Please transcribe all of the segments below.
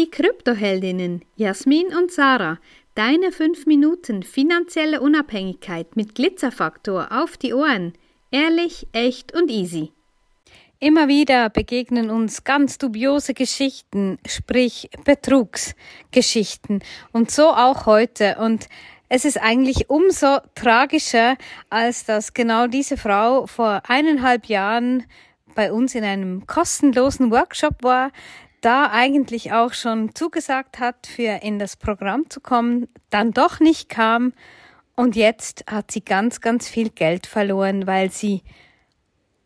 Die Kryptoheldinnen Jasmin und Sarah, deine 5 Minuten finanzielle Unabhängigkeit mit Glitzerfaktor auf die Ohren. Ehrlich, echt und easy. Immer wieder begegnen uns ganz dubiose Geschichten, sprich Betrugsgeschichten. Und so auch heute. Und es ist eigentlich umso tragischer, als dass genau diese Frau vor eineinhalb Jahren bei uns in einem kostenlosen Workshop war, da eigentlich auch schon zugesagt hat, für in das Programm zu kommen, dann doch nicht kam und jetzt hat sie ganz, ganz viel Geld verloren, weil sie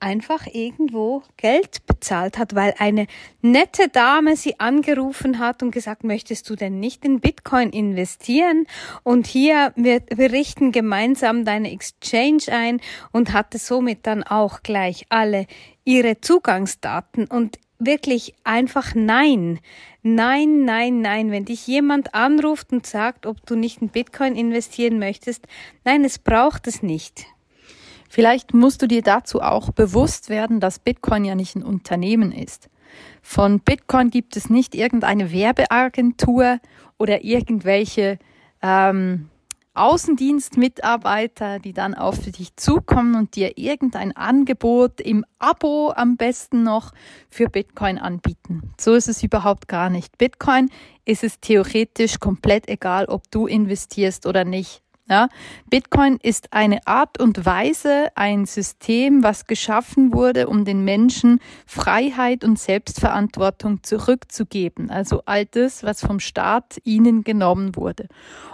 einfach irgendwo Geld bezahlt hat, weil eine nette Dame sie angerufen hat und gesagt, möchtest du denn nicht in Bitcoin investieren? Und hier, wir, wir richten gemeinsam deine Exchange ein und hatte somit dann auch gleich alle ihre Zugangsdaten und wirklich einfach nein. Nein, nein, nein. Wenn dich jemand anruft und sagt, ob du nicht in Bitcoin investieren möchtest, nein, es braucht es nicht. Vielleicht musst du dir dazu auch bewusst werden, dass Bitcoin ja nicht ein Unternehmen ist. Von Bitcoin gibt es nicht irgendeine Werbeagentur oder irgendwelche ähm, Außendienstmitarbeiter, die dann auf dich zukommen und dir irgendein Angebot im Abo am besten noch für Bitcoin anbieten. So ist es überhaupt gar nicht. Bitcoin ist es theoretisch komplett egal, ob du investierst oder nicht. Ja, Bitcoin ist eine Art und Weise, ein System, was geschaffen wurde, um den Menschen Freiheit und Selbstverantwortung zurückzugeben. Also all das, was vom Staat ihnen genommen wurde.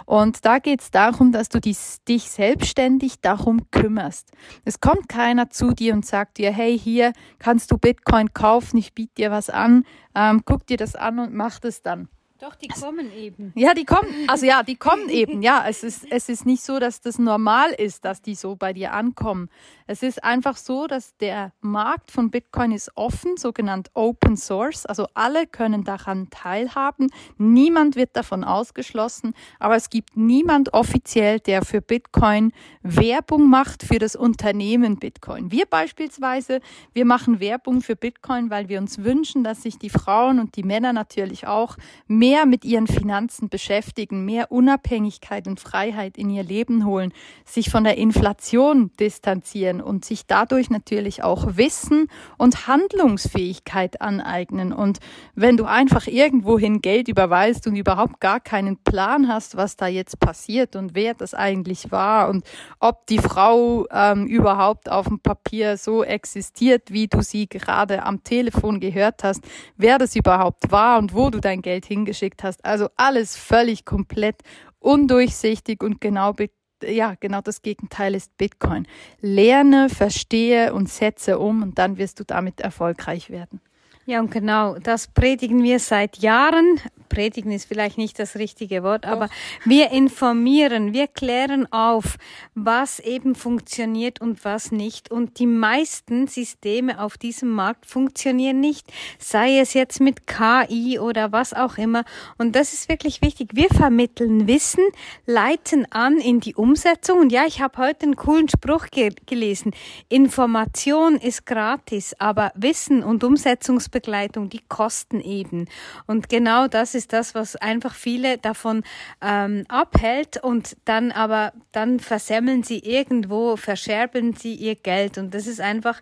Und da geht es darum, dass du dich, dich selbstständig darum kümmerst. Es kommt keiner zu dir und sagt dir, hey, hier kannst du Bitcoin kaufen, ich biete dir was an, ähm, guck dir das an und mach das dann. Doch, die kommen eben. Ja, die kommen, also ja, die kommen eben, ja. Es ist, es ist nicht so, dass das normal ist, dass die so bei dir ankommen. Es ist einfach so, dass der Markt von Bitcoin ist offen, sogenannt Open Source. Also alle können daran teilhaben. Niemand wird davon ausgeschlossen, aber es gibt niemand offiziell, der für Bitcoin Werbung macht für das Unternehmen Bitcoin. Wir beispielsweise, wir machen Werbung für Bitcoin, weil wir uns wünschen, dass sich die Frauen und die Männer natürlich auch mehr mehr mit ihren Finanzen beschäftigen, mehr Unabhängigkeit und Freiheit in ihr Leben holen, sich von der Inflation distanzieren und sich dadurch natürlich auch Wissen und Handlungsfähigkeit aneignen. Und wenn du einfach irgendwohin Geld überweist und überhaupt gar keinen Plan hast, was da jetzt passiert und wer das eigentlich war und ob die Frau ähm, überhaupt auf dem Papier so existiert, wie du sie gerade am Telefon gehört hast, wer das überhaupt war und wo du dein Geld hingeschickt geschickt hast. Also alles völlig komplett undurchsichtig und genau ja, genau das Gegenteil ist Bitcoin. Lerne, verstehe und setze um und dann wirst du damit erfolgreich werden. Ja, und genau, das predigen wir seit Jahren predigen ist vielleicht nicht das richtige Wort, Doch. aber wir informieren, wir klären auf, was eben funktioniert und was nicht. Und die meisten Systeme auf diesem Markt funktionieren nicht, sei es jetzt mit KI oder was auch immer. Und das ist wirklich wichtig. Wir vermitteln Wissen, leiten an in die Umsetzung. Und ja, ich habe heute einen coolen Spruch ge gelesen. Information ist gratis, aber Wissen und Umsetzungsbegleitung, die kosten eben. Und genau das ist ist das, was einfach viele davon ähm, abhält und dann aber, dann versemmeln sie irgendwo, verscherben sie ihr Geld und das ist einfach,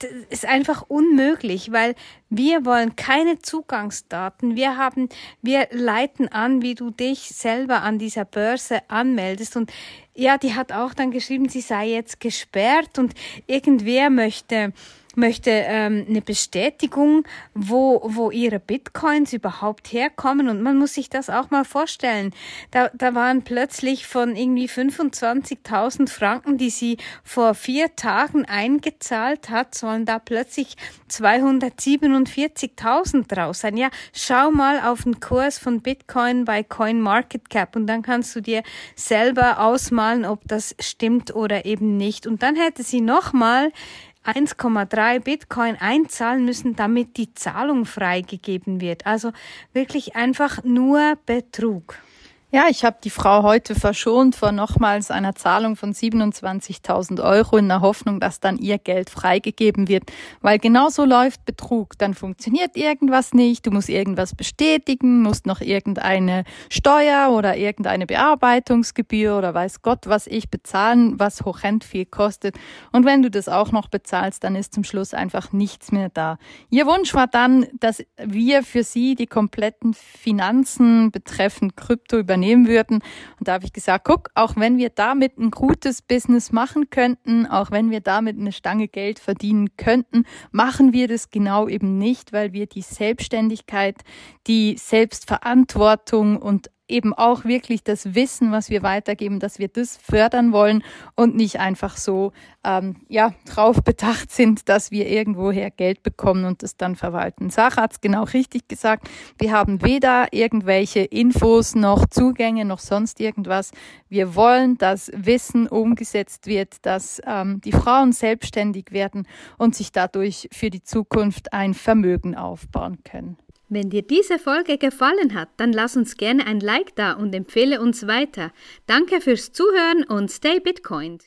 das ist einfach unmöglich, weil wir wollen keine Zugangsdaten. Wir haben, wir leiten an, wie du dich selber an dieser Börse anmeldest und ja, die hat auch dann geschrieben, sie sei jetzt gesperrt und irgendwer möchte möchte ähm, eine Bestätigung, wo, wo ihre Bitcoins überhaupt herkommen. Und man muss sich das auch mal vorstellen. Da, da waren plötzlich von irgendwie 25.000 Franken, die sie vor vier Tagen eingezahlt hat, sollen da plötzlich 247.000 draus sein. Ja, schau mal auf den Kurs von Bitcoin bei CoinMarketCap und dann kannst du dir selber ausmalen, ob das stimmt oder eben nicht. Und dann hätte sie nochmal 1,3 Bitcoin einzahlen müssen, damit die Zahlung freigegeben wird. Also wirklich einfach nur Betrug. Ja, ich habe die Frau heute verschont vor nochmals einer Zahlung von 27.000 Euro in der Hoffnung, dass dann ihr Geld freigegeben wird. Weil genau so läuft Betrug. Dann funktioniert irgendwas nicht, du musst irgendwas bestätigen, musst noch irgendeine Steuer oder irgendeine Bearbeitungsgebühr oder weiß Gott was ich bezahlen, was horrend viel kostet. Und wenn du das auch noch bezahlst, dann ist zum Schluss einfach nichts mehr da. Ihr Wunsch war dann, dass wir für sie die kompletten Finanzen betreffend Krypto über übernehmen würden. Und da habe ich gesagt, guck, auch wenn wir damit ein gutes Business machen könnten, auch wenn wir damit eine Stange Geld verdienen könnten, machen wir das genau eben nicht, weil wir die Selbstständigkeit, die Selbstverantwortung und eben auch wirklich das Wissen, was wir weitergeben, dass wir das fördern wollen und nicht einfach so ähm, ja drauf bedacht sind, dass wir irgendwoher Geld bekommen und das dann verwalten. Sarah hat es genau richtig gesagt. Wir haben weder irgendwelche Infos noch Zugänge noch sonst irgendwas. Wir wollen, dass Wissen umgesetzt wird, dass ähm, die Frauen selbstständig werden und sich dadurch für die Zukunft ein Vermögen aufbauen können. Wenn dir diese Folge gefallen hat, dann lass uns gerne ein Like da und empfehle uns weiter. Danke fürs Zuhören und stay Bitcoined.